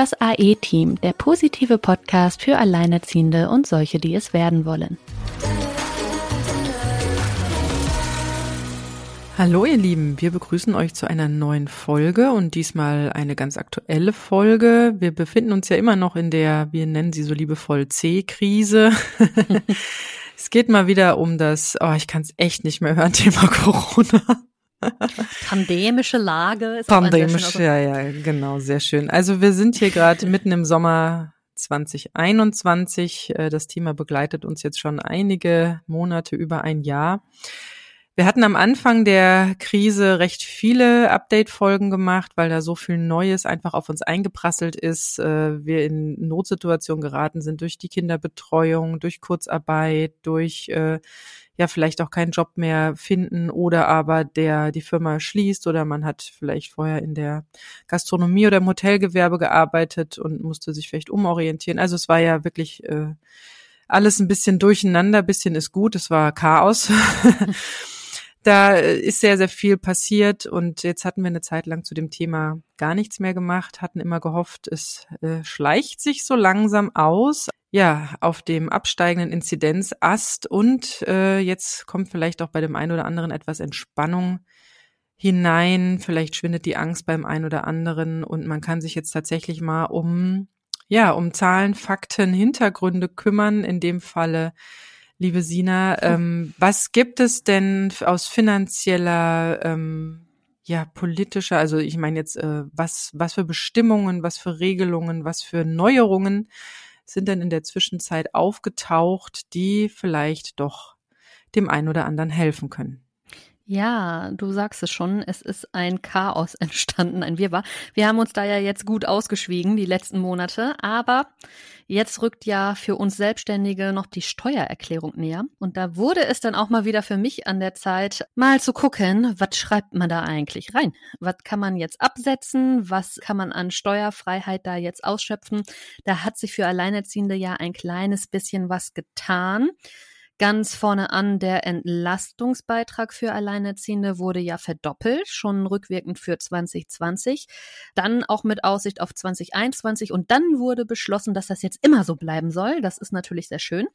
das AE-Team, der positive Podcast für Alleinerziehende und solche, die es werden wollen. Hallo ihr Lieben, wir begrüßen euch zu einer neuen Folge und diesmal eine ganz aktuelle Folge. Wir befinden uns ja immer noch in der, wir nennen sie so liebevoll C-Krise. es geht mal wieder um das, oh, ich kann es echt nicht mehr hören, Thema Corona. Pandemische Lage ist Pandemisch, ja, ja, genau, sehr schön. Also wir sind hier gerade mitten im Sommer 2021. Äh, das Thema begleitet uns jetzt schon einige Monate, über ein Jahr. Wir hatten am Anfang der Krise recht viele Update-Folgen gemacht, weil da so viel Neues einfach auf uns eingeprasselt ist. Äh, wir in Notsituationen geraten sind durch die Kinderbetreuung, durch Kurzarbeit, durch äh, ja vielleicht auch keinen Job mehr finden oder aber der die Firma schließt oder man hat vielleicht vorher in der Gastronomie oder im Hotelgewerbe gearbeitet und musste sich vielleicht umorientieren. Also es war ja wirklich äh, alles ein bisschen durcheinander, bisschen ist gut, es war Chaos. Da äh, ist sehr, sehr viel passiert und jetzt hatten wir eine Zeit lang zu dem Thema gar nichts mehr gemacht, hatten immer gehofft, es äh, schleicht sich so langsam aus. Ja, auf dem absteigenden Inzidenzast und äh, jetzt kommt vielleicht auch bei dem einen oder anderen etwas Entspannung hinein. Vielleicht schwindet die Angst beim einen oder anderen und man kann sich jetzt tatsächlich mal um ja, um Zahlen, Fakten, Hintergründe kümmern. In dem Falle liebe Sina. Ähm, was gibt es denn aus finanzieller, ähm, ja, politischer, also ich meine jetzt, äh, was, was für Bestimmungen, was für Regelungen, was für Neuerungen sind denn in der Zwischenzeit aufgetaucht, die vielleicht doch dem einen oder anderen helfen können? Ja, du sagst es schon, es ist ein Chaos entstanden, ein Wirrwarr. Wir haben uns da ja jetzt gut ausgeschwiegen, die letzten Monate, aber jetzt rückt ja für uns Selbstständige noch die Steuererklärung näher. Und da wurde es dann auch mal wieder für mich an der Zeit, mal zu gucken, was schreibt man da eigentlich rein? Was kann man jetzt absetzen? Was kann man an Steuerfreiheit da jetzt ausschöpfen? Da hat sich für Alleinerziehende ja ein kleines bisschen was getan. Ganz vorne an, der Entlastungsbeitrag für Alleinerziehende wurde ja verdoppelt, schon rückwirkend für 2020, dann auch mit Aussicht auf 2021 und dann wurde beschlossen, dass das jetzt immer so bleiben soll. Das ist natürlich sehr schön.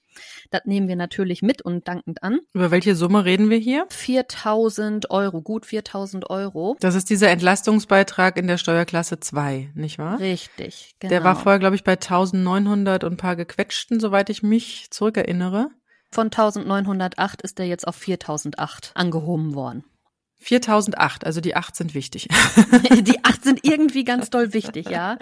Das nehmen wir natürlich mit und dankend an. Über welche Summe reden wir hier? 4000 Euro, gut 4000 Euro. Das ist dieser Entlastungsbeitrag in der Steuerklasse 2, nicht wahr? Richtig, genau. Der war genau. vorher, glaube ich, bei 1900 und ein paar gequetschten, soweit ich mich zurückerinnere. Von 1908 ist er jetzt auf 4008 angehoben worden. 4008, also die acht sind wichtig. die acht sind irgendwie ganz doll wichtig, ja.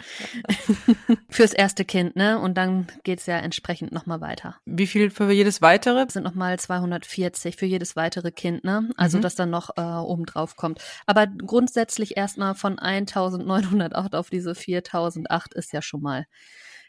Fürs erste Kind, ne? Und dann geht's ja entsprechend nochmal weiter. Wie viel für jedes weitere? Das sind nochmal 240 für jedes weitere Kind, ne? Also, mhm. das dann noch äh, oben drauf kommt. Aber grundsätzlich erstmal von 1908 auf diese 4008 ist ja schon mal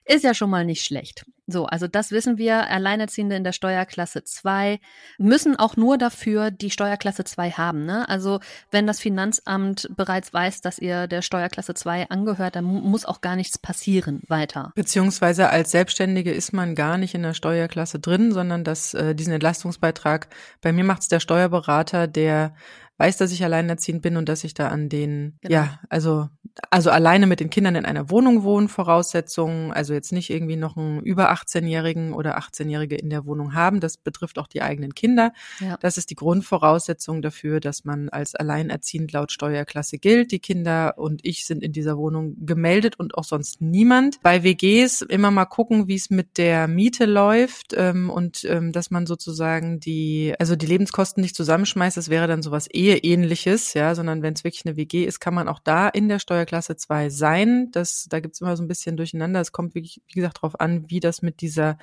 ist ja schon mal nicht schlecht. So, also das wissen wir. Alleinerziehende in der Steuerklasse 2 müssen auch nur dafür die Steuerklasse 2 haben. Ne? Also wenn das Finanzamt bereits weiß, dass ihr der Steuerklasse 2 angehört, dann muss auch gar nichts passieren weiter. Beziehungsweise als Selbstständige ist man gar nicht in der Steuerklasse drin, sondern dass äh, diesen Entlastungsbeitrag, bei mir macht es der Steuerberater, der weiß, dass ich alleinerziehend bin und dass ich da an den, genau. ja, also, also alleine mit den Kindern in einer Wohnung wohnen, Voraussetzungen, also jetzt nicht irgendwie noch einen über 18-Jährigen oder 18-Jährige in der Wohnung haben. Das betrifft auch die eigenen Kinder. Ja. Das ist die Grundvoraussetzung dafür, dass man als alleinerziehend laut Steuerklasse gilt. Die Kinder und ich sind in dieser Wohnung gemeldet und auch sonst niemand. Bei WGs immer mal gucken, wie es mit der Miete läuft ähm, und ähm, dass man sozusagen die, also die Lebenskosten nicht zusammenschmeißt. Das wäre dann sowas eh Eheähnliches, ja, sondern wenn es wirklich eine WG ist, kann man auch da in der Steuerklasse 2 sein. Das, da gibt's immer so ein bisschen durcheinander. Es kommt wirklich, wie gesagt, darauf an, wie das mit dieser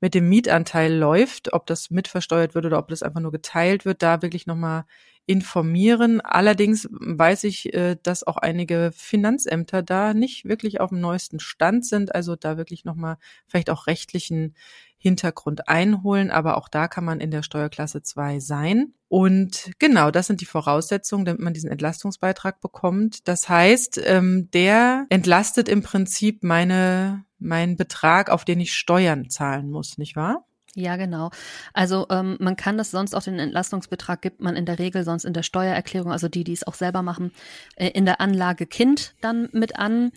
mit dem Mietanteil läuft, ob das mitversteuert wird oder ob das einfach nur geteilt wird, da wirklich nochmal informieren. Allerdings weiß ich, äh, dass auch einige Finanzämter da nicht wirklich auf dem neuesten Stand sind, also da wirklich nochmal vielleicht auch rechtlichen Hintergrund einholen, aber auch da kann man in der Steuerklasse 2 sein. Und genau, das sind die Voraussetzungen, damit man diesen Entlastungsbeitrag bekommt. Das heißt, ähm, der entlastet im Prinzip meine, meinen Betrag, auf den ich Steuern zahlen muss, nicht wahr? Ja, genau. Also ähm, man kann das sonst auch den Entlastungsbetrag gibt man in der Regel sonst in der Steuererklärung, also die, die es auch selber machen, äh, in der Anlage Kind dann mit an.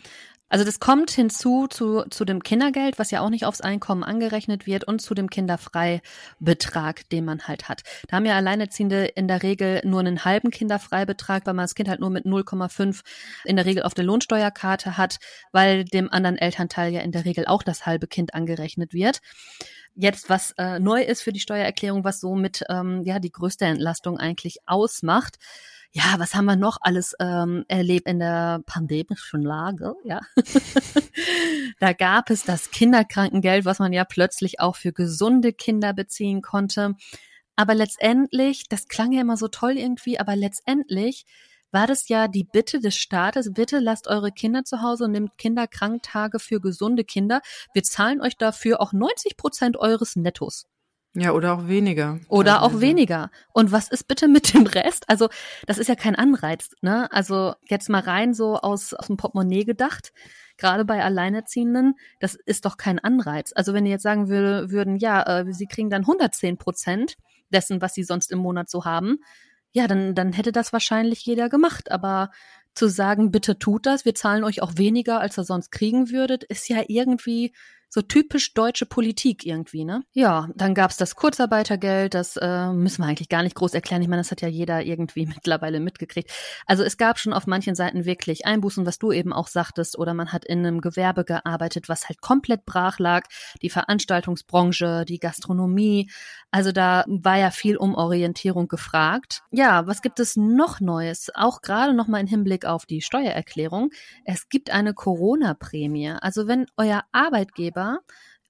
Also das kommt hinzu zu, zu dem Kindergeld, was ja auch nicht aufs Einkommen angerechnet wird und zu dem Kinderfreibetrag, den man halt hat. Da haben ja Alleinerziehende in der Regel nur einen halben Kinderfreibetrag, weil man das Kind halt nur mit 0,5 in der Regel auf der Lohnsteuerkarte hat, weil dem anderen Elternteil ja in der Regel auch das halbe Kind angerechnet wird jetzt was äh, neu ist für die Steuererklärung, was so mit ähm, ja die größte Entlastung eigentlich ausmacht ja, was haben wir noch alles ähm, erlebt in der pandemischen Lage? Ja, da gab es das Kinderkrankengeld, was man ja plötzlich auch für gesunde Kinder beziehen konnte. Aber letztendlich, das klang ja immer so toll irgendwie, aber letztendlich war das ja die Bitte des Staates, bitte lasst eure Kinder zu Hause und nehmt Kinderkranktage für gesunde Kinder. Wir zahlen euch dafür auch 90 Prozent eures Nettos. Ja, oder auch weniger. Oder auch weniger. Und was ist bitte mit dem Rest? Also, das ist ja kein Anreiz, ne? Also, jetzt mal rein so aus, aus dem Portemonnaie gedacht. Gerade bei Alleinerziehenden, das ist doch kein Anreiz. Also, wenn die jetzt sagen würde, würden, ja, äh, sie kriegen dann 110 Prozent dessen, was sie sonst im Monat so haben, ja, dann, dann hätte das wahrscheinlich jeder gemacht. Aber zu sagen, bitte tut das, wir zahlen euch auch weniger, als ihr sonst kriegen würdet, ist ja irgendwie so typisch deutsche Politik irgendwie, ne? Ja, dann gab's das Kurzarbeitergeld, das äh, müssen wir eigentlich gar nicht groß erklären. Ich meine, das hat ja jeder irgendwie mittlerweile mitgekriegt. Also es gab schon auf manchen Seiten wirklich Einbußen, was du eben auch sagtest, oder man hat in einem Gewerbe gearbeitet, was halt komplett brach lag. Die Veranstaltungsbranche, die Gastronomie. Also da war ja viel Umorientierung gefragt. Ja, was gibt es noch Neues? Auch gerade nochmal im Hinblick auf die Steuererklärung. Es gibt eine Corona-Prämie. Also wenn euer Arbeitgeber Arbeitgeber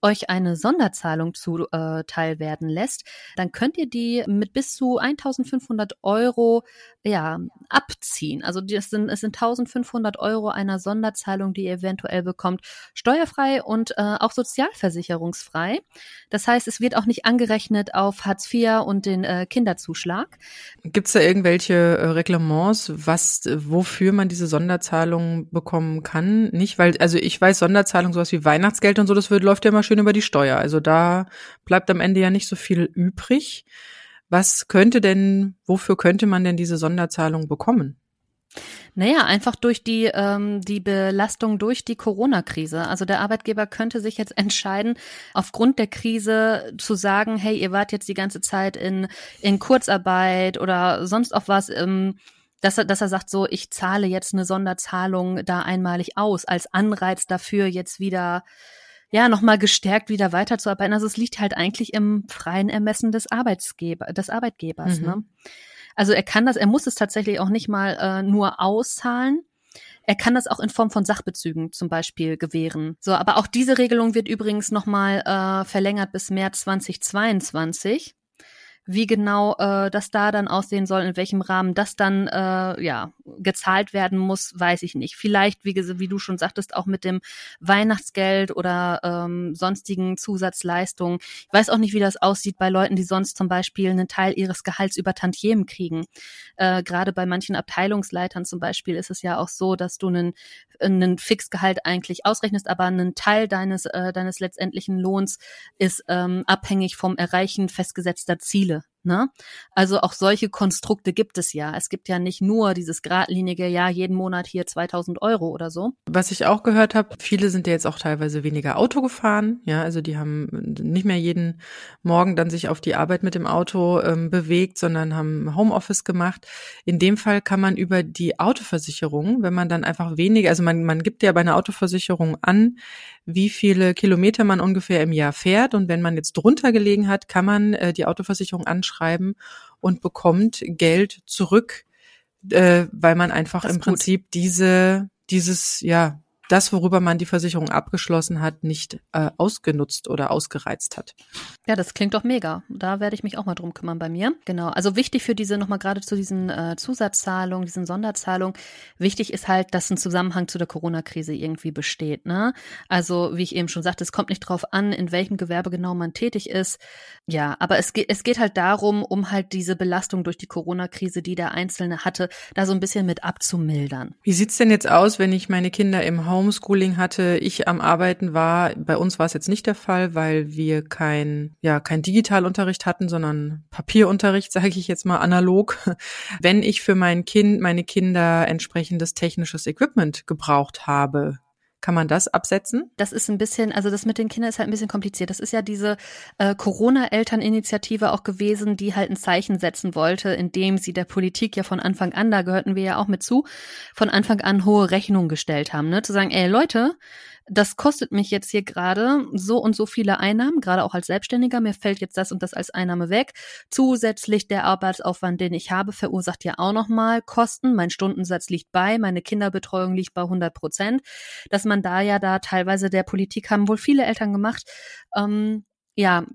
euch eine Sonderzahlung zuteil werden lässt, dann könnt ihr die mit bis zu 1500 Euro ja, abziehen. Also das sind, es sind 1500 Euro einer Sonderzahlung, die ihr eventuell bekommt, steuerfrei und äh, auch sozialversicherungsfrei. Das heißt, es wird auch nicht angerechnet auf Hartz IV und den äh, Kinderzuschlag. Gibt es da irgendwelche äh, Reglements, was, wofür man diese Sonderzahlung bekommen kann? Nicht, weil, also ich weiß, Sonderzahlung, sowas wie Weihnachtsgeld und so, das wird, läuft ja immer schön über die Steuer. Also da bleibt am Ende ja nicht so viel übrig. Was könnte denn, wofür könnte man denn diese Sonderzahlung bekommen? Naja, einfach durch die, ähm, die Belastung durch die Corona-Krise. Also der Arbeitgeber könnte sich jetzt entscheiden, aufgrund der Krise zu sagen, hey, ihr wart jetzt die ganze Zeit in, in Kurzarbeit oder sonst auch was. Ähm, dass er, dass er sagt, so, ich zahle jetzt eine Sonderzahlung da einmalig aus, als Anreiz dafür, jetzt wieder ja, nochmal gestärkt wieder weiterzuarbeiten. Also es liegt halt eigentlich im freien Ermessen des Arbeitsgeber, des Arbeitgebers. Mhm. Ne? Also er kann das, er muss es tatsächlich auch nicht mal äh, nur auszahlen. Er kann das auch in Form von Sachbezügen zum Beispiel gewähren. So, aber auch diese Regelung wird übrigens nochmal äh, verlängert bis März 2022 wie genau äh, das da dann aussehen soll, in welchem Rahmen das dann äh, ja gezahlt werden muss, weiß ich nicht. Vielleicht, wie, wie du schon sagtest, auch mit dem Weihnachtsgeld oder ähm, sonstigen Zusatzleistungen. Ich weiß auch nicht, wie das aussieht bei Leuten, die sonst zum Beispiel einen Teil ihres Gehalts über Tantiemen kriegen. Äh, Gerade bei manchen Abteilungsleitern zum Beispiel ist es ja auch so, dass du einen, einen Fixgehalt eigentlich ausrechnest, aber einen Teil deines, äh, deines letztendlichen Lohns ist ähm, abhängig vom Erreichen festgesetzter Ziele. Ziele Ne? Also auch solche Konstrukte gibt es ja. Es gibt ja nicht nur dieses geradlinige, ja, jeden Monat hier 2000 Euro oder so. Was ich auch gehört habe, viele sind ja jetzt auch teilweise weniger Auto gefahren. Ja, also die haben nicht mehr jeden Morgen dann sich auf die Arbeit mit dem Auto ähm, bewegt, sondern haben Homeoffice gemacht. In dem Fall kann man über die Autoversicherung, wenn man dann einfach weniger, also man, man gibt ja bei einer Autoversicherung an, wie viele Kilometer man ungefähr im Jahr fährt. Und wenn man jetzt drunter gelegen hat, kann man äh, die Autoversicherung anschreiben und bekommt Geld zurück, äh, weil man einfach im Prinzip gut. diese, dieses, ja, das, worüber man die Versicherung abgeschlossen hat, nicht äh, ausgenutzt oder ausgereizt hat. Ja, das klingt doch mega. Da werde ich mich auch mal drum kümmern bei mir. Genau. Also wichtig für diese, nochmal gerade zu diesen äh, Zusatzzahlungen, diesen Sonderzahlungen, wichtig ist halt, dass ein Zusammenhang zu der Corona-Krise irgendwie besteht. Ne? Also, wie ich eben schon sagte, es kommt nicht drauf an, in welchem Gewerbe genau man tätig ist. Ja, aber es geht, es geht halt darum, um halt diese Belastung durch die Corona-Krise, die der Einzelne hatte, da so ein bisschen mit abzumildern. Wie sieht's denn jetzt aus, wenn ich meine Kinder im Homeschooling hatte, ich am Arbeiten war? Bei uns war es jetzt nicht der Fall, weil wir kein ja kein Digitalunterricht hatten, sondern Papierunterricht, sage ich jetzt mal analog. Wenn ich für mein Kind, meine Kinder entsprechendes technisches Equipment gebraucht habe, Kann man das absetzen? Das ist ein bisschen, also das mit den Kindern ist halt ein bisschen kompliziert. Das ist ja diese äh, Corona-Elterninitiative auch gewesen, die halt ein Zeichen setzen wollte, indem sie der Politik ja von Anfang an, da gehörten wir ja auch mit zu, von Anfang an hohe Rechnungen gestellt haben. Ne? Zu sagen, ey Leute, das kostet mich jetzt hier gerade so und so viele Einnahmen, gerade auch als Selbstständiger, mir fällt jetzt das und das als Einnahme weg. Zusätzlich der Arbeitsaufwand, den ich habe, verursacht ja auch nochmal Kosten. Mein Stundensatz liegt bei, meine Kinderbetreuung liegt bei 100 Prozent. Dass man da ja da teilweise der Politik haben wohl viele Eltern gemacht, ähm, ja,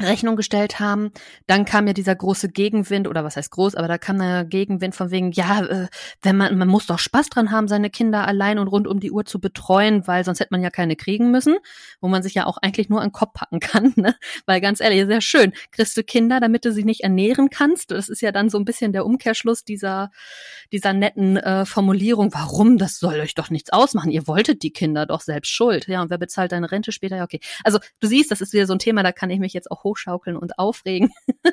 Rechnung gestellt haben. Dann kam ja dieser große Gegenwind, oder was heißt groß, aber da kam der Gegenwind von wegen, ja, äh, wenn man, man muss doch Spaß dran haben, seine Kinder allein und rund um die Uhr zu betreuen, weil sonst hätte man ja keine kriegen müssen, wo man sich ja auch eigentlich nur an den Kopf packen kann, ne? Weil ganz ehrlich, sehr schön, kriegst du Kinder, damit du sie nicht ernähren kannst. Das ist ja dann so ein bisschen der Umkehrschluss dieser, dieser netten äh, Formulierung. Warum? Das soll euch doch nichts ausmachen. Ihr wolltet die Kinder doch selbst schuld. Ja, und wer bezahlt deine Rente später? Ja, okay. Also du siehst, das ist wieder so ein Thema, da kann ich mich jetzt auch hochschaukeln und aufregen.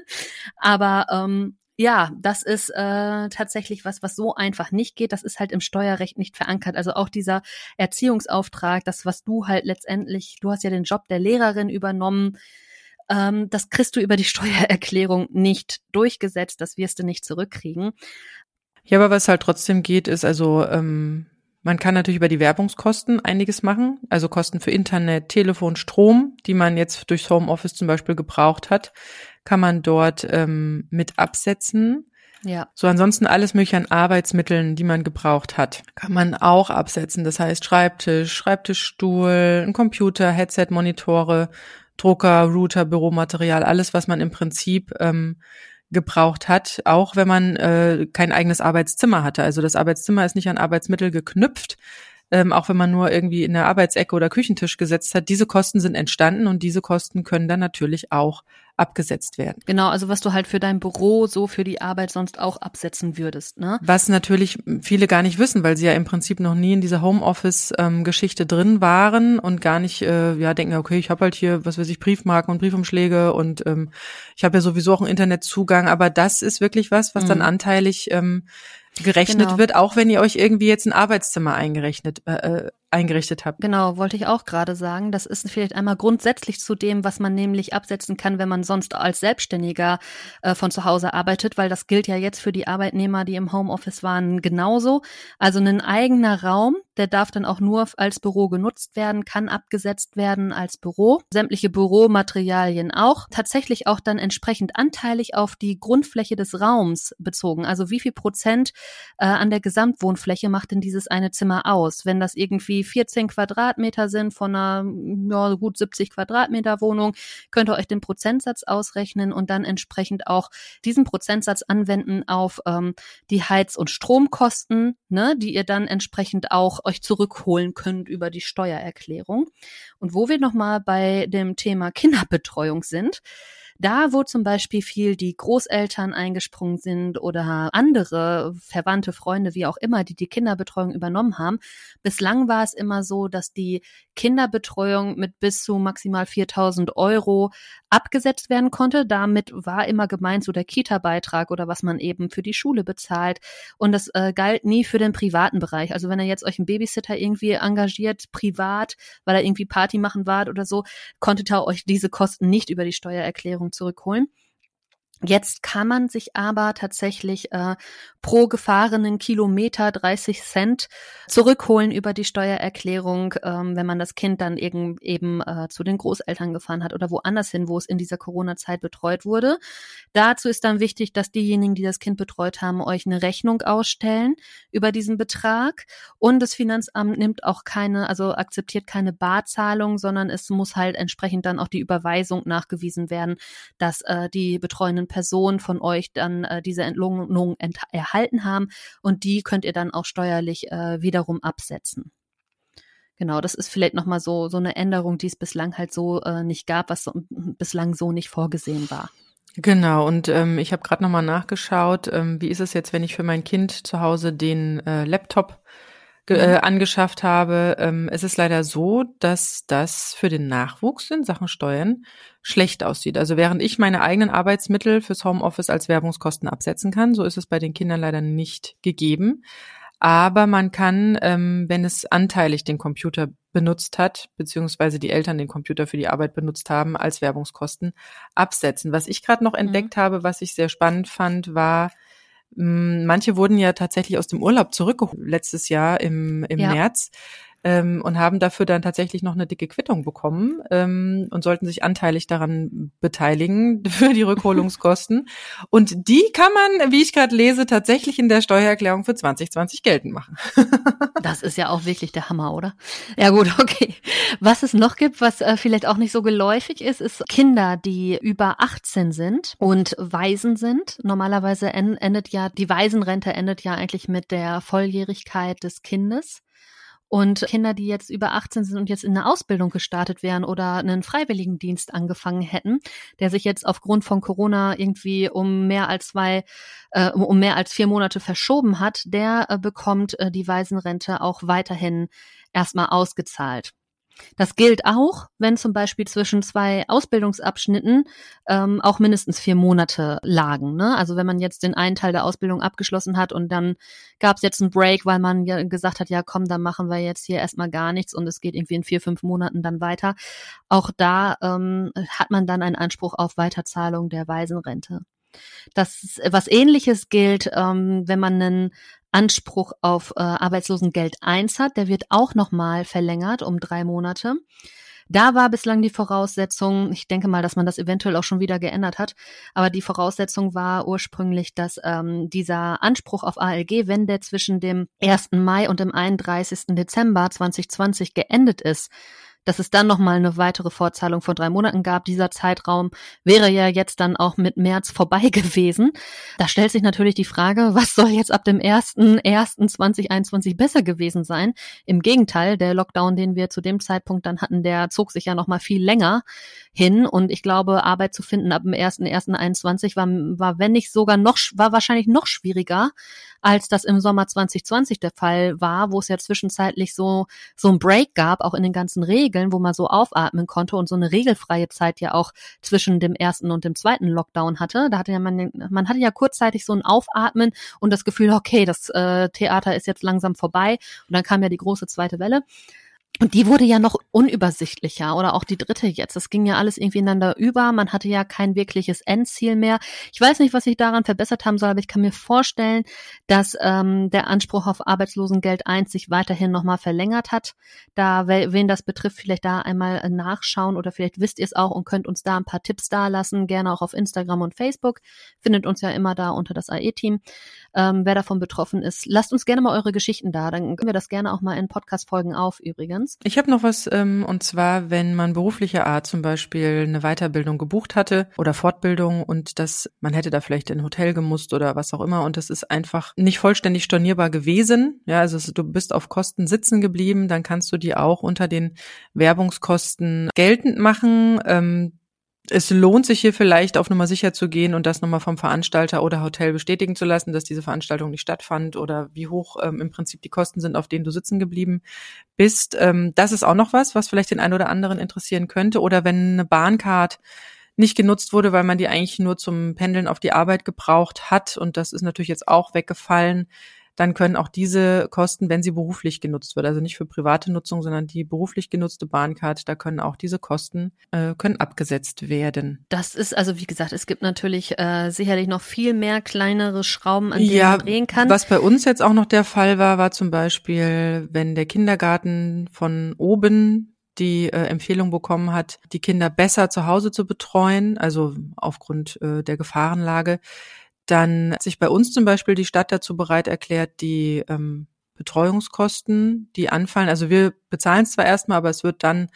Aber ähm, ja, das ist äh, tatsächlich was, was so einfach nicht geht. Das ist halt im Steuerrecht nicht verankert. Also auch dieser Erziehungsauftrag, das, was du halt letztendlich, du hast ja den Job der Lehrerin übernommen, ähm, das kriegst du über die Steuererklärung nicht durchgesetzt. Das wirst du nicht zurückkriegen. Ja, aber was halt trotzdem geht, ist also ähm, man kann natürlich über die Werbungskosten einiges machen, also Kosten für Internet, Telefon, Strom, die man jetzt durchs Homeoffice zum Beispiel gebraucht hat, kann man dort ähm, mit absetzen. Ja. So ansonsten alles mögliche an Arbeitsmitteln, die man gebraucht hat, kann man auch absetzen. Das heißt Schreibtisch, Schreibtischstuhl, ein Computer, Headset, Monitore, Drucker, Router, Büromaterial, alles, was man im Prinzip ähm, gebraucht hat, auch wenn man äh, kein eigenes Arbeitszimmer hatte. Also das Arbeitszimmer ist nicht an Arbeitsmittel geknüpft, ähm, auch wenn man nur irgendwie in der Arbeitsecke oder Küchentisch gesetzt hat. Diese Kosten sind entstanden und diese Kosten können dann natürlich auch abgesetzt werden. Genau, also was du halt für dein Büro so für die Arbeit sonst auch absetzen würdest, ne? Was natürlich viele gar nicht wissen, weil sie ja im Prinzip noch nie in dieser Homeoffice-Geschichte drin waren und gar nicht, äh, ja, denken, okay, ich habe halt hier, was weiß ich, Briefmarken und Briefumschläge und ähm, ich habe ja sowieso auch einen Internetzugang, aber das ist wirklich was, was mhm. dann anteilig ähm, gerechnet genau. wird, auch wenn ihr euch irgendwie jetzt ein Arbeitszimmer eingerechnet, äh, äh eingerichtet habt. Genau, wollte ich auch gerade sagen. Das ist vielleicht einmal grundsätzlich zu dem, was man nämlich absetzen kann, wenn man sonst als Selbstständiger äh, von zu Hause arbeitet, weil das gilt ja jetzt für die Arbeitnehmer, die im Homeoffice waren, genauso. Also ein eigener Raum, der darf dann auch nur als Büro genutzt werden, kann abgesetzt werden als Büro. Sämtliche Büromaterialien auch. Tatsächlich auch dann entsprechend anteilig auf die Grundfläche des Raums bezogen. Also wie viel Prozent äh, an der Gesamtwohnfläche macht denn dieses eine Zimmer aus? Wenn das irgendwie 14 Quadratmeter sind von einer ja, gut 70 Quadratmeter Wohnung, könnt ihr euch den Prozentsatz ausrechnen und dann entsprechend auch diesen Prozentsatz anwenden auf ähm, die Heiz- und Stromkosten, ne, die ihr dann entsprechend auch euch zurückholen könnt über die Steuererklärung. Und wo wir nochmal bei dem Thema Kinderbetreuung sind, da, wo zum Beispiel viel die Großeltern eingesprungen sind oder andere Verwandte, Freunde, wie auch immer, die die Kinderbetreuung übernommen haben. Bislang war es immer so, dass die Kinderbetreuung mit bis zu maximal 4000 Euro abgesetzt werden konnte. Damit war immer gemeint so der Kita-Beitrag oder was man eben für die Schule bezahlt. Und das äh, galt nie für den privaten Bereich. Also wenn ihr jetzt euch einen Babysitter irgendwie engagiert, privat, weil er irgendwie Party machen wart oder so, konntet ihr euch diese Kosten nicht über die Steuererklärung zurückholen. Jetzt kann man sich aber tatsächlich äh, pro gefahrenen Kilometer 30 Cent zurückholen über die Steuererklärung, ähm, wenn man das Kind dann eben, eben äh, zu den Großeltern gefahren hat oder woanders hin, wo es in dieser Corona-Zeit betreut wurde. Dazu ist dann wichtig, dass diejenigen, die das Kind betreut haben, euch eine Rechnung ausstellen über diesen Betrag. Und das Finanzamt nimmt auch keine, also akzeptiert keine Barzahlung, sondern es muss halt entsprechend dann auch die Überweisung nachgewiesen werden, dass äh, die betreuenden Personen von euch dann äh, diese Entlohnung erhalten haben und die könnt ihr dann auch steuerlich äh, wiederum absetzen. Genau, das ist vielleicht nochmal so, so eine Änderung, die es bislang halt so äh, nicht gab, was so, bislang so nicht vorgesehen war. Genau, und ähm, ich habe gerade nochmal nachgeschaut, ähm, wie ist es jetzt, wenn ich für mein Kind zu Hause den äh, Laptop äh, mhm. angeschafft habe. Ähm, es ist leider so, dass das für den Nachwuchs in Sachen Steuern schlecht aussieht. Also während ich meine eigenen Arbeitsmittel fürs Homeoffice als Werbungskosten absetzen kann, so ist es bei den Kindern leider nicht gegeben. Aber man kann, ähm, wenn es anteilig den Computer benutzt hat, beziehungsweise die Eltern den Computer für die Arbeit benutzt haben, als Werbungskosten absetzen. Was ich gerade noch mhm. entdeckt habe, was ich sehr spannend fand, war, manche wurden ja tatsächlich aus dem Urlaub zurückgeholt letztes Jahr im, im ja. März ähm, und haben dafür dann tatsächlich noch eine dicke Quittung bekommen ähm, und sollten sich anteilig daran beteiligen für die Rückholungskosten. und die kann man, wie ich gerade lese, tatsächlich in der Steuererklärung für 2020 geltend machen. das ist ja auch wirklich der Hammer, oder? Ja gut, okay. Was es noch gibt, was äh, vielleicht auch nicht so geläufig ist, ist Kinder, die über 18 sind und Waisen sind. Normalerweise endet ja, die Waisenrente endet ja eigentlich mit der Volljährigkeit des Kindes. Und Kinder, die jetzt über 18 sind und jetzt in eine Ausbildung gestartet wären oder einen Freiwilligendienst angefangen hätten, der sich jetzt aufgrund von Corona irgendwie um mehr als zwei, äh, um mehr als vier Monate verschoben hat, der äh, bekommt äh, die Waisenrente auch weiterhin erstmal ausgezahlt. Das gilt auch, wenn zum Beispiel zwischen zwei Ausbildungsabschnitten ähm, auch mindestens vier Monate lagen. Ne? Also wenn man jetzt den einen Teil der Ausbildung abgeschlossen hat und dann gab es jetzt einen Break, weil man ja gesagt hat, ja komm, dann machen wir jetzt hier erstmal gar nichts und es geht irgendwie in vier, fünf Monaten dann weiter. Auch da ähm, hat man dann einen Anspruch auf Weiterzahlung der Waisenrente. Das was ähnliches gilt, ähm, wenn man einen Anspruch auf äh, Arbeitslosengeld 1 hat, der wird auch nochmal verlängert um drei Monate. Da war bislang die Voraussetzung, ich denke mal, dass man das eventuell auch schon wieder geändert hat, aber die Voraussetzung war ursprünglich, dass ähm, dieser Anspruch auf ALG, wenn der zwischen dem 1. Mai und dem 31. Dezember 2020 geendet ist, dass es dann nochmal eine weitere Vorzahlung von drei Monaten gab. Dieser Zeitraum wäre ja jetzt dann auch mit März vorbei gewesen. Da stellt sich natürlich die Frage, was soll jetzt ab dem 1.1.2021 besser gewesen sein? Im Gegenteil, der Lockdown, den wir zu dem Zeitpunkt dann hatten, der zog sich ja nochmal viel länger hin. Und ich glaube, Arbeit zu finden ab dem 1.1.21 war, war, wenn nicht sogar noch, war wahrscheinlich noch schwieriger, als das im Sommer 2020 der Fall war, wo es ja zwischenzeitlich so, so ein Break gab, auch in den ganzen Regeln, wo man so aufatmen konnte und so eine regelfreie Zeit ja auch zwischen dem ersten und dem zweiten Lockdown hatte. Da hatte ja man, man hatte ja kurzzeitig so ein Aufatmen und das Gefühl, okay, das äh, Theater ist jetzt langsam vorbei. Und dann kam ja die große zweite Welle. Und die wurde ja noch unübersichtlicher oder auch die dritte jetzt. Es ging ja alles irgendwie ineinander über. Man hatte ja kein wirkliches Endziel mehr. Ich weiß nicht, was sich daran verbessert haben soll, aber ich kann mir vorstellen, dass ähm, der Anspruch auf Arbeitslosengeld 1 sich weiterhin nochmal verlängert hat. Da, wen das betrifft, vielleicht da einmal äh, nachschauen oder vielleicht wisst ihr es auch und könnt uns da ein paar Tipps da lassen. Gerne auch auf Instagram und Facebook. Findet uns ja immer da unter das AE-Team. Ähm, wer davon betroffen ist, lasst uns gerne mal eure Geschichten da. Dann können wir das gerne auch mal in Podcast-Folgen auf übrigens. Ich habe noch was, ähm, und zwar, wenn man beruflicher Art zum Beispiel eine Weiterbildung gebucht hatte oder Fortbildung und das, man hätte da vielleicht in ein Hotel gemusst oder was auch immer und das ist einfach nicht vollständig stornierbar gewesen. Ja, also du bist auf Kosten sitzen geblieben, dann kannst du die auch unter den Werbungskosten geltend machen. Ähm, es lohnt sich hier vielleicht auf Nummer sicher zu gehen und das nochmal vom Veranstalter oder Hotel bestätigen zu lassen, dass diese Veranstaltung nicht stattfand oder wie hoch ähm, im Prinzip die Kosten sind, auf denen du sitzen geblieben bist. Ähm, das ist auch noch was, was vielleicht den einen oder anderen interessieren könnte. Oder wenn eine Bahncard nicht genutzt wurde, weil man die eigentlich nur zum Pendeln auf die Arbeit gebraucht hat und das ist natürlich jetzt auch weggefallen, dann können auch diese Kosten, wenn sie beruflich genutzt wird, also nicht für private Nutzung, sondern die beruflich genutzte Bahncard, da können auch diese Kosten äh, können abgesetzt werden. Das ist also wie gesagt, es gibt natürlich äh, sicherlich noch viel mehr kleinere Schrauben, an denen ja, man drehen kann. Was bei uns jetzt auch noch der Fall war, war zum Beispiel, wenn der Kindergarten von oben die äh, Empfehlung bekommen hat, die Kinder besser zu Hause zu betreuen, also aufgrund äh, der Gefahrenlage, dann hat sich bei uns zum Beispiel die Stadt dazu bereit erklärt, die ähm, Betreuungskosten, die anfallen, also wir bezahlen es zwar erstmal, aber es wird dann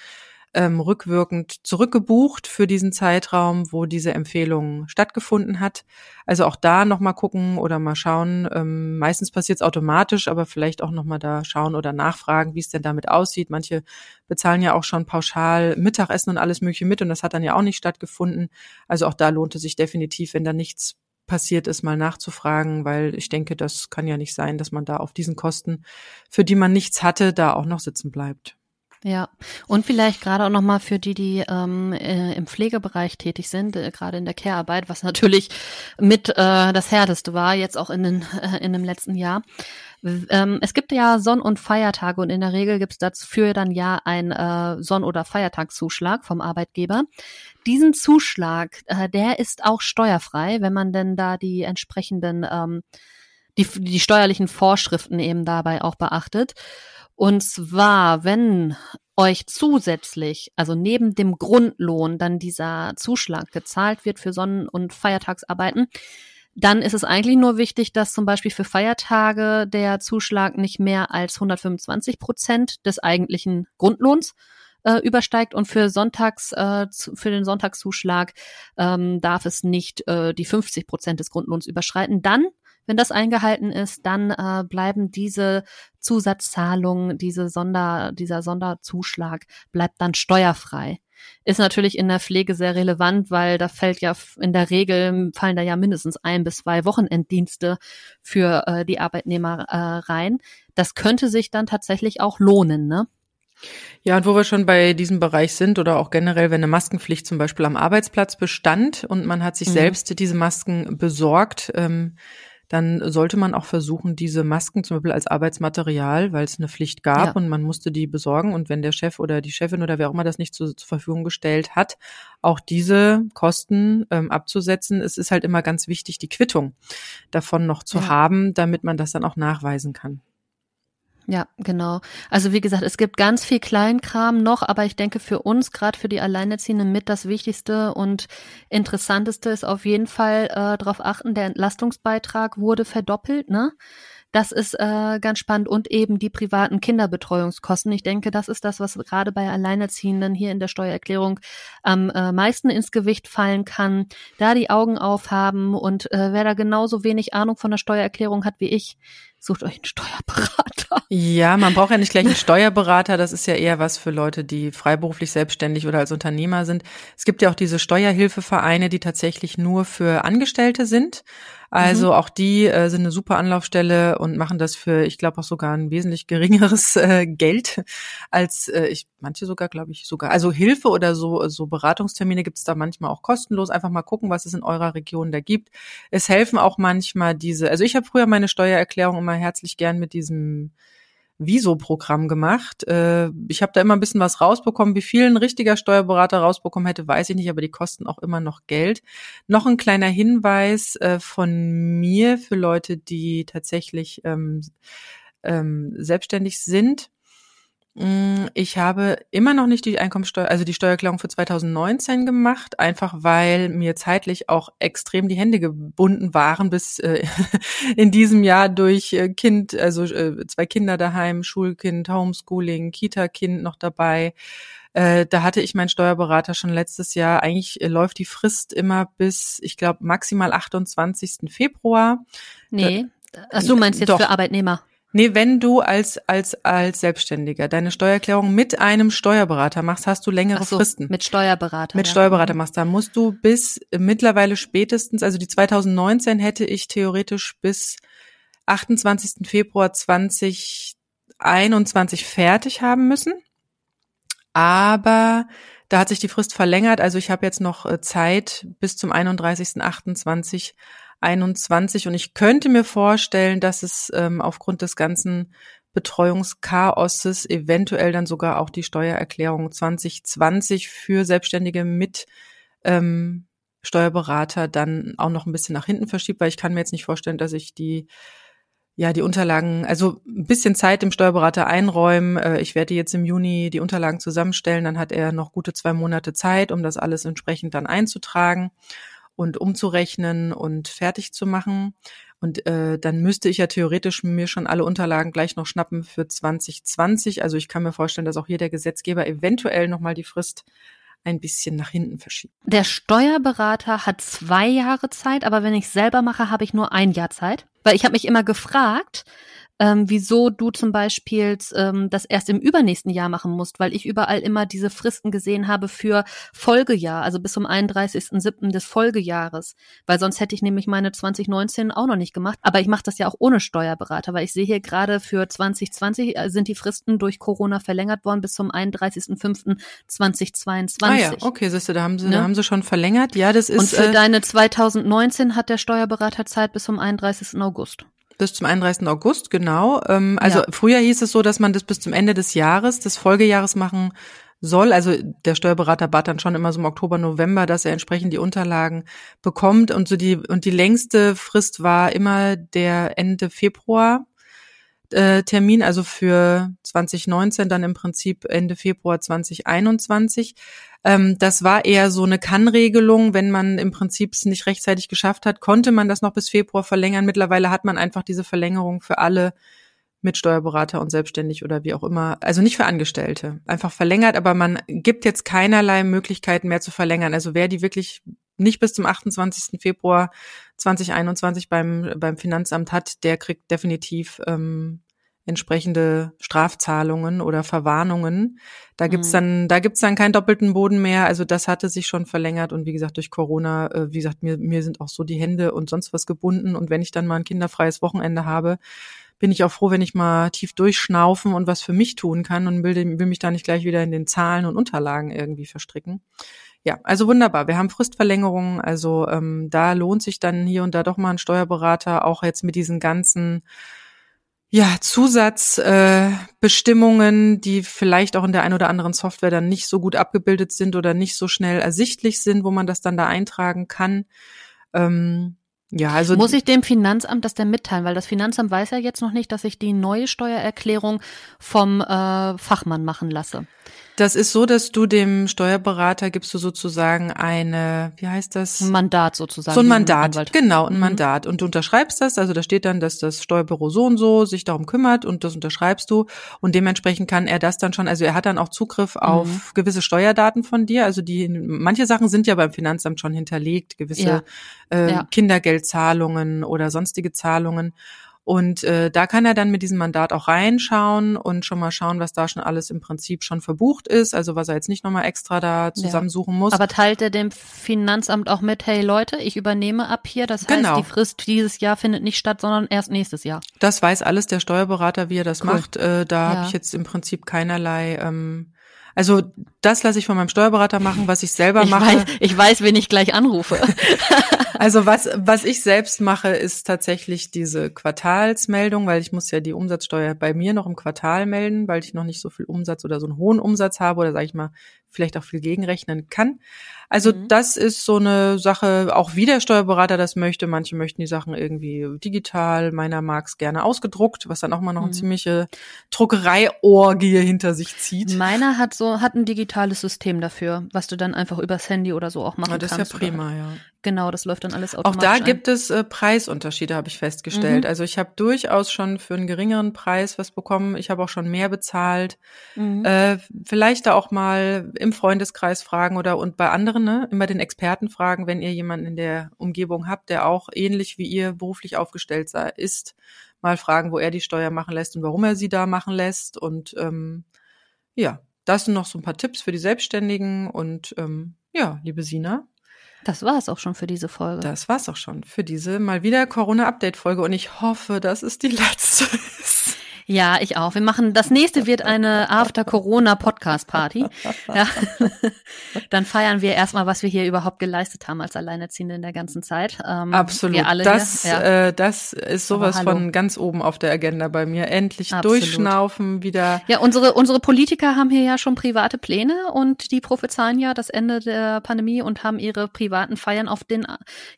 ähm, rückwirkend zurückgebucht für diesen Zeitraum, wo diese Empfehlung stattgefunden hat. Also auch da nochmal gucken oder mal schauen. Ähm, meistens passiert es automatisch, aber vielleicht auch nochmal da schauen oder nachfragen, wie es denn damit aussieht. Manche bezahlen ja auch schon pauschal Mittagessen und alles Mögliche mit und das hat dann ja auch nicht stattgefunden. Also auch da lohnt es sich definitiv, wenn da nichts passiert ist, mal nachzufragen, weil ich denke, das kann ja nicht sein, dass man da auf diesen Kosten, für die man nichts hatte, da auch noch sitzen bleibt. Ja, und vielleicht gerade auch nochmal für die, die ähm, äh, im Pflegebereich tätig sind, äh, gerade in der Care-Arbeit, was natürlich mit äh, das Härteste war, jetzt auch in, den, äh, in dem letzten Jahr. Ähm, es gibt ja Sonn- und Feiertage und in der Regel gibt es dafür dann ja einen äh, Sonn- oder Feiertagszuschlag vom Arbeitgeber. Diesen Zuschlag, äh, der ist auch steuerfrei, wenn man denn da die entsprechenden ähm, die, die steuerlichen Vorschriften eben dabei auch beachtet. Und zwar, wenn euch zusätzlich, also neben dem Grundlohn, dann dieser Zuschlag gezahlt wird für Sonnen- und Feiertagsarbeiten, dann ist es eigentlich nur wichtig, dass zum Beispiel für Feiertage der Zuschlag nicht mehr als 125 Prozent des eigentlichen Grundlohns äh, übersteigt und für Sonntags äh, für den Sonntagszuschlag ähm, darf es nicht äh, die 50 Prozent des Grundlohns überschreiten. Dann wenn das eingehalten ist, dann äh, bleiben diese Zusatzzahlungen, diese Sonder, dieser Sonderzuschlag bleibt dann steuerfrei. Ist natürlich in der Pflege sehr relevant, weil da fällt ja in der Regel fallen da ja mindestens ein bis zwei Wochenenddienste für äh, die Arbeitnehmer äh, rein. Das könnte sich dann tatsächlich auch lohnen, ne? Ja, und wo wir schon bei diesem Bereich sind oder auch generell, wenn eine Maskenpflicht zum Beispiel am Arbeitsplatz bestand und man hat sich mhm. selbst diese Masken besorgt, ähm, dann sollte man auch versuchen, diese Masken zum Beispiel als Arbeitsmaterial, weil es eine Pflicht gab ja. und man musste die besorgen und wenn der Chef oder die Chefin oder wer auch immer das nicht zu, zur Verfügung gestellt hat, auch diese Kosten ähm, abzusetzen. Es ist halt immer ganz wichtig, die Quittung davon noch zu ja. haben, damit man das dann auch nachweisen kann. Ja, genau. Also wie gesagt, es gibt ganz viel Kleinkram noch, aber ich denke für uns, gerade für die Alleinerziehenden, mit das Wichtigste und Interessanteste ist auf jeden Fall äh, darauf achten, der Entlastungsbeitrag wurde verdoppelt, ne? Das ist äh, ganz spannend und eben die privaten Kinderbetreuungskosten. Ich denke, das ist das, was gerade bei Alleinerziehenden hier in der Steuererklärung am äh, meisten ins Gewicht fallen kann. Da die Augen aufhaben und äh, wer da genauso wenig Ahnung von der Steuererklärung hat wie ich, sucht euch einen Steuerberater. Ja, man braucht ja nicht gleich einen Steuerberater. Das ist ja eher was für Leute, die freiberuflich selbstständig oder als Unternehmer sind. Es gibt ja auch diese Steuerhilfevereine, die tatsächlich nur für Angestellte sind. Also mhm. auch die äh, sind eine super Anlaufstelle und machen das für, ich glaube auch sogar ein wesentlich geringeres äh, Geld als äh, ich, manche sogar, glaube ich, sogar. Also Hilfe oder so, so Beratungstermine gibt es da manchmal auch kostenlos. Einfach mal gucken, was es in eurer Region da gibt. Es helfen auch manchmal diese, also ich habe früher meine Steuererklärung immer herzlich gern mit diesem Viso-Programm gemacht. Äh, ich habe da immer ein bisschen was rausbekommen. Wie viel ein richtiger Steuerberater rausbekommen hätte, weiß ich nicht, aber die kosten auch immer noch Geld. Noch ein kleiner Hinweis äh, von mir für Leute, die tatsächlich ähm, ähm, selbstständig sind. Mm, ich habe immer noch nicht die Einkommensteuer, also die Steuererklärung für 2019 gemacht, einfach weil mir zeitlich auch extrem die Hände gebunden waren bis äh, in diesem Jahr durch äh, Kind, also äh, zwei Kinder daheim, Schulkind, Homeschooling, Kita-Kind noch dabei. Äh, da hatte ich meinen Steuerberater schon letztes Jahr. Eigentlich äh, läuft die Frist immer bis, ich glaube, maximal 28. Februar. Nee. Ach, du meinst jetzt Doch. für Arbeitnehmer? Nee, wenn du als, als, als Selbstständiger deine Steuererklärung mit einem Steuerberater machst, hast du längere so, Fristen. Mit Steuerberater. Mit ja. Steuerberater machst, da musst du bis mittlerweile spätestens, also die 2019 hätte ich theoretisch bis 28. Februar 2021 fertig haben müssen. Aber da hat sich die Frist verlängert. Also ich habe jetzt noch äh, Zeit bis zum 31.28 21. Und ich könnte mir vorstellen, dass es ähm, aufgrund des ganzen Betreuungschaoses eventuell dann sogar auch die Steuererklärung 2020 für Selbstständige mit ähm, Steuerberater dann auch noch ein bisschen nach hinten verschiebt, weil ich kann mir jetzt nicht vorstellen, dass ich die ja, die Unterlagen, also ein bisschen Zeit dem Steuerberater einräumen. Äh, ich werde jetzt im Juni die Unterlagen zusammenstellen, dann hat er noch gute zwei Monate Zeit, um das alles entsprechend dann einzutragen und umzurechnen und fertig zu machen. Und äh, dann müsste ich ja theoretisch mir schon alle Unterlagen gleich noch schnappen für 2020. Also ich kann mir vorstellen, dass auch hier der Gesetzgeber eventuell nochmal die Frist ein bisschen nach hinten verschiebt. Der Steuerberater hat zwei Jahre Zeit, aber wenn ich selber mache, habe ich nur ein Jahr Zeit. Weil ich habe mich immer gefragt, ähm, wieso du zum Beispiel ähm, das erst im übernächsten Jahr machen musst, weil ich überall immer diese Fristen gesehen habe für Folgejahr, also bis zum 31.07. des Folgejahres, weil sonst hätte ich nämlich meine 2019 auch noch nicht gemacht. Aber ich mache das ja auch ohne Steuerberater, weil ich sehe hier gerade für 2020 äh, sind die Fristen durch Corona verlängert worden bis zum 31.05.2022. Ah ja, okay, siehst du, da haben sie, ne? da haben sie schon verlängert. Ja, das ist. Und für äh, deine 2019 hat der Steuerberater Zeit bis zum 31. August. Bis zum 31. August, genau. Ähm, also Ja. früher hieß es so, dass man das bis zum Ende des Jahres, des Folgejahres machen soll. Also der Steuerberater bat dann schon immer so im Oktober, November, dass er entsprechend die Unterlagen bekommt. Und so die, und die längste Frist war immer der Ende Februar. Äh, Termin, also für 2019, dann im Prinzip Ende Februar 2021. Ähm, das war eher so eine Kann-Regelung. Wenn man im Prinzip es nicht rechtzeitig geschafft hat, konnte man das noch bis Februar verlängern. Mittlerweile hat man einfach diese Verlängerung für alle mit Steuerberater und selbstständig oder wie auch immer, also nicht für Angestellte, einfach verlängert, aber man gibt jetzt keinerlei Möglichkeiten mehr zu verlängern. Also wer die wirklich nicht bis zum 28. Februar 2021 beim, beim Finanzamt hat, der kriegt definitiv ähm, entsprechende Strafzahlungen oder Verwarnungen. Da gibt's Mhm. dann, da gibt's dann keinen doppelten Boden mehr. Also das hatte sich schon verlängert und wie gesagt durch Corona, äh, wie gesagt mir mir sind auch so die Hände und sonst was gebunden und wenn ich dann mal ein kinderfreies Wochenende habe, bin ich auch froh, wenn ich mal tief durchschnaufen und was für mich tun kann und will, will mich da nicht gleich wieder in den Zahlen und Unterlagen irgendwie verstricken. Ja, also wunderbar. Wir haben Fristverlängerungen, also ähm, da lohnt sich dann hier und da doch mal ein Steuerberater, auch jetzt mit diesen ganzen ja, Zusatzbestimmungen, äh, die vielleicht auch in der ein oder anderen Software dann nicht so gut abgebildet sind oder nicht so schnell ersichtlich sind, wo man das dann da eintragen kann. Ähm, ja, also Muss ich dem Finanzamt das denn mitteilen? Weil das Finanzamt weiß ja jetzt noch nicht, dass ich die neue Steuererklärung vom äh, Fachmann machen lasse. Das ist so, dass du dem Steuerberater gibst du sozusagen eine, wie heißt das? Ein Mandat sozusagen. So ein Mandat, genau, ein Mhm. Mandat. Und du unterschreibst das, also da steht dann, dass das Steuerbüro so und so sich darum kümmert und das unterschreibst du. Und dementsprechend kann er das dann schon, also er hat dann auch Zugriff auf Mhm. gewisse Steuerdaten von dir. Also die, manche Sachen sind ja beim Finanzamt schon hinterlegt, gewisse Ja. Äh, Ja. Kindergeldzahlungen oder sonstige Zahlungen. Und äh, da kann er dann mit diesem Mandat auch reinschauen und schon mal schauen, was da schon alles im Prinzip schon verbucht ist, also was er jetzt nicht nochmal extra da zusammensuchen muss. Aber teilt er dem Finanzamt auch mit, hey Leute, ich übernehme ab hier. Das heißt, Genau. die Frist dieses Jahr findet nicht statt, sondern erst nächstes Jahr. Das weiß alles der Steuerberater, wie er das Cool. macht. Äh, da Ja. habe ich jetzt im Prinzip keinerlei. Ähm, also das lasse ich von meinem Steuerberater machen, was ich selber Ich mache. weiß, ich weiß, wen ich gleich anrufe. Also was was ich selbst mache, ist tatsächlich diese Quartalsmeldung, weil ich muss ja die Umsatzsteuer bei mir noch im Quartal melden, weil ich noch nicht so viel Umsatz oder so einen hohen Umsatz habe oder sage ich mal vielleicht auch viel gegenrechnen kann. Also Mhm. das ist so eine Sache, auch wie der Steuerberater das möchte. Manche möchten die Sachen irgendwie digital, meiner mag's gerne ausgedruckt, was dann auch mal noch eine Mhm. ziemliche Druckereiorgie hinter sich zieht. Meiner hat so, hat ein digitales System dafür, was du dann einfach übers Handy oder so auch machen Ja, das ist ja kannst. oder- prima, ja. Genau, das läuft dann alles Auch automatisch da ein. gibt es äh, Preisunterschiede, habe ich festgestellt. Mhm. Also ich habe durchaus schon für einen geringeren Preis was bekommen. Ich habe auch schon mehr bezahlt. Mhm. Äh, vielleicht da auch mal im Freundeskreis fragen oder und bei anderen, ne, immer den Experten fragen, wenn ihr jemanden in der Umgebung habt, der auch ähnlich wie ihr beruflich aufgestellt sei, ist, mal fragen, wo er die Steuer machen lässt und warum er sie da machen lässt. Und ähm, ja, das sind noch so ein paar Tipps für die Selbstständigen. Und ähm, ja, liebe Sina, Das war es auch schon für diese Folge. das war's auch schon für diese mal wieder Corona-Update-Folge und ich hoffe, dass es die letzte ist. Ja, ich auch. Wir machen, das nächste wird eine After-Corona-Podcast-Party. Ja. Dann feiern wir erstmal, was wir hier überhaupt geleistet haben als Alleinerziehende in der ganzen Zeit. Ähm, Absolut. Das. Ja. äh, das ist sowas von ganz oben auf der Agenda bei mir. Endlich Absolut. durchschnaufen, wieder. ja, unsere, unsere Politiker haben hier ja schon private Pläne und die prophezeien ja das Ende der Pandemie und haben ihre privaten Feiern auf den,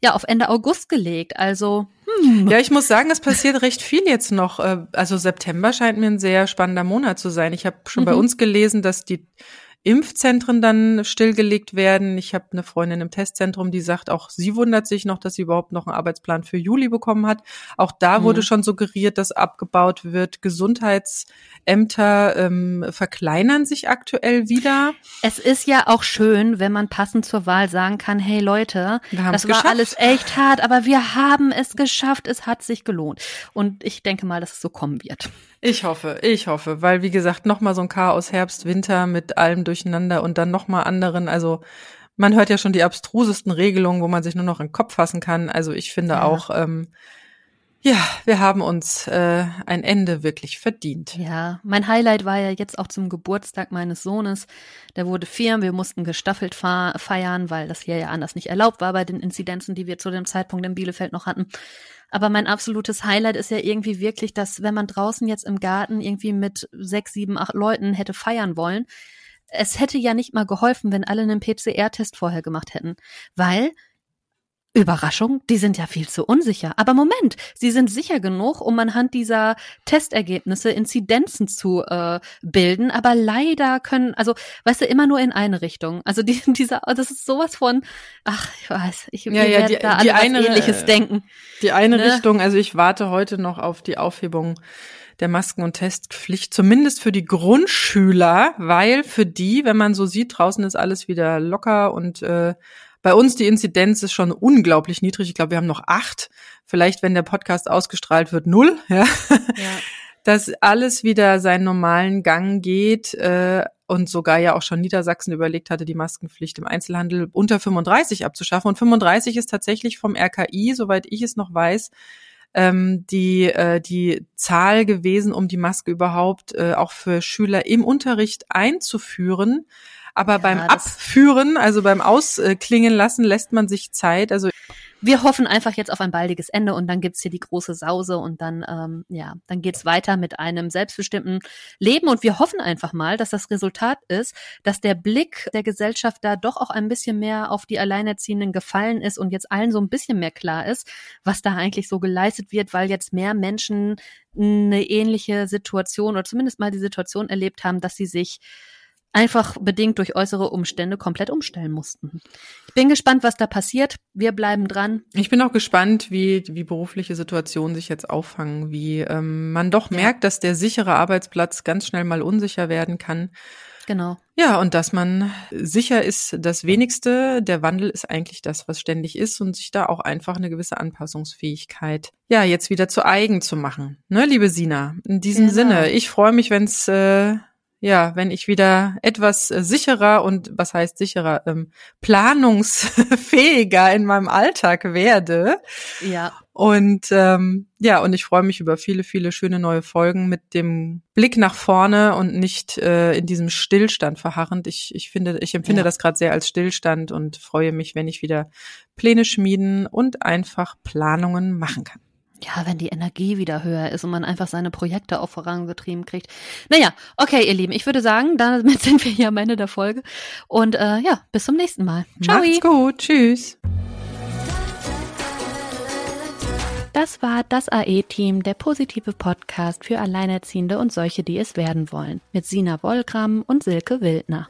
ja, auf Ende August gelegt. Also, hm. Ja, ich muss sagen, es passiert recht viel jetzt noch. Äh, Also September scheint mir ein sehr spannender Monat zu sein. Ich habe schon bei Mhm. uns gelesen, dass die Impfzentren dann stillgelegt werden. Ich habe eine Freundin im Testzentrum, die sagt, auch sie wundert sich noch, dass sie überhaupt noch einen Arbeitsplan für Juli bekommen hat. Auch da Mhm. wurde schon suggeriert, dass abgebaut wird. Gesundheitsämter ähm, verkleinern sich aktuell wieder. Es ist ja auch schön, wenn man passend zur Wahl sagen kann, hey Leute, das war geschafft. alles echt hart, aber wir haben es geschafft, es hat sich gelohnt. Und ich denke mal, dass es so kommen wird. Ich hoffe, ich hoffe, weil wie gesagt, noch mal so ein Chaos Herbst, Winter mit allem durcheinander und dann noch mal anderen, also man hört ja schon die abstrusesten Regelungen, wo man sich nur noch in den Kopf fassen kann. Also ich finde Ja. auch, ähm, Ja, wir haben uns äh, ein Ende wirklich verdient. Ja, mein Highlight war ja jetzt auch zum Geburtstag meines Sohnes. Der wurde vier, wir mussten gestaffelt feiern, weil das hier ja anders nicht erlaubt war bei den Inzidenzen, die wir zu dem Zeitpunkt in Bielefeld noch hatten. Aber mein absolutes Highlight ist ja irgendwie wirklich, dass wenn man draußen jetzt im Garten irgendwie mit sechs, sieben, acht Leuten hätte feiern wollen, es hätte ja nicht mal geholfen, wenn alle einen PCR-Test vorher gemacht hätten, weil Überraschung, die sind ja viel zu unsicher. Aber Moment, sie sind sicher genug, um anhand dieser Testergebnisse Inzidenzen zu äh, bilden. Aber leider können, also, weißt du, immer nur in eine Richtung. Also die, dieser, das ist sowas von, ach, ich weiß, ich ja, ja, die, da die eine, Ähnliches denken. Die eine ne? Richtung, also ich warte heute noch auf die Aufhebung der Masken- und Testpflicht, zumindest für die Grundschüler, weil für die, wenn man so sieht, draußen ist alles wieder locker und äh, bei uns die Inzidenz ist schon unglaublich niedrig. Ich glaube, wir haben noch acht. Vielleicht, wenn der Podcast ausgestrahlt wird, null. Ja. ja. Dass alles wieder seinen normalen Gang geht äh, und sogar ja auch schon Niedersachsen überlegt hatte, die Maskenpflicht im Einzelhandel unter 35 abzuschaffen. Und 35 ist tatsächlich vom RKI, soweit ich es noch weiß, ähm, die, äh, die Zahl gewesen, um die Maske überhaupt äh, auch für Schüler im Unterricht einzuführen. Aber ja, beim Abführen, also beim Ausklingen lassen, lässt man sich Zeit. Also wir hoffen einfach jetzt auf ein baldiges Ende und dann gibt's hier die große Sause und dann, ähm, ja, dann geht's weiter mit einem selbstbestimmten Leben und wir hoffen einfach mal, dass das Resultat ist, dass der Blick der Gesellschaft da doch auch ein bisschen mehr auf die Alleinerziehenden gefallen ist und jetzt allen so ein bisschen mehr klar ist, was da eigentlich so geleistet wird, weil jetzt mehr Menschen eine ähnliche Situation oder zumindest mal die Situation erlebt haben, dass sie sich einfach bedingt durch äußere Umstände komplett umstellen mussten. Ich bin gespannt, was da passiert. Wir bleiben dran. Ich bin auch gespannt, wie, wie berufliche Situationen sich jetzt auffangen, wie ähm, man doch ja. merkt, dass der sichere Arbeitsplatz ganz schnell mal unsicher werden kann. Genau. Ja, und dass man sicher ist, das wenigste, der Wandel ist eigentlich das, was ständig ist und sich da auch einfach eine gewisse Anpassungsfähigkeit, ja, jetzt wieder zu eigen zu machen. Ne, liebe Sina, in diesem genau. Sinne, ich freue mich, wenn es äh, ja, wenn ich wieder etwas äh, sicherer und was heißt sicherer, ähm, planungsfähiger in meinem Alltag werde. Ja. Und ähm, ja, und ich freue mich über viele, viele schöne neue Folgen mit dem Blick nach vorne und nicht äh, in diesem Stillstand verharrend. Ich, ich finde, ich empfinde ja. das gerade sehr als Stillstand und freue mich, wenn ich wieder Pläne schmieden und einfach Planungen machen kann ja, wenn die Energie wieder höher ist und man einfach seine Projekte auch vorangetrieben kriegt. Naja, okay, ihr Lieben, ich würde sagen, damit sind wir hier am Ende der Folge. Und äh, ja, bis zum nächsten Mal. Ciao. Macht's gut. Tschüss. Das war das AE-Team, der positive Podcast für Alleinerziehende und solche, die es werden wollen, mit Sina Wollgramm und Silke Wildner.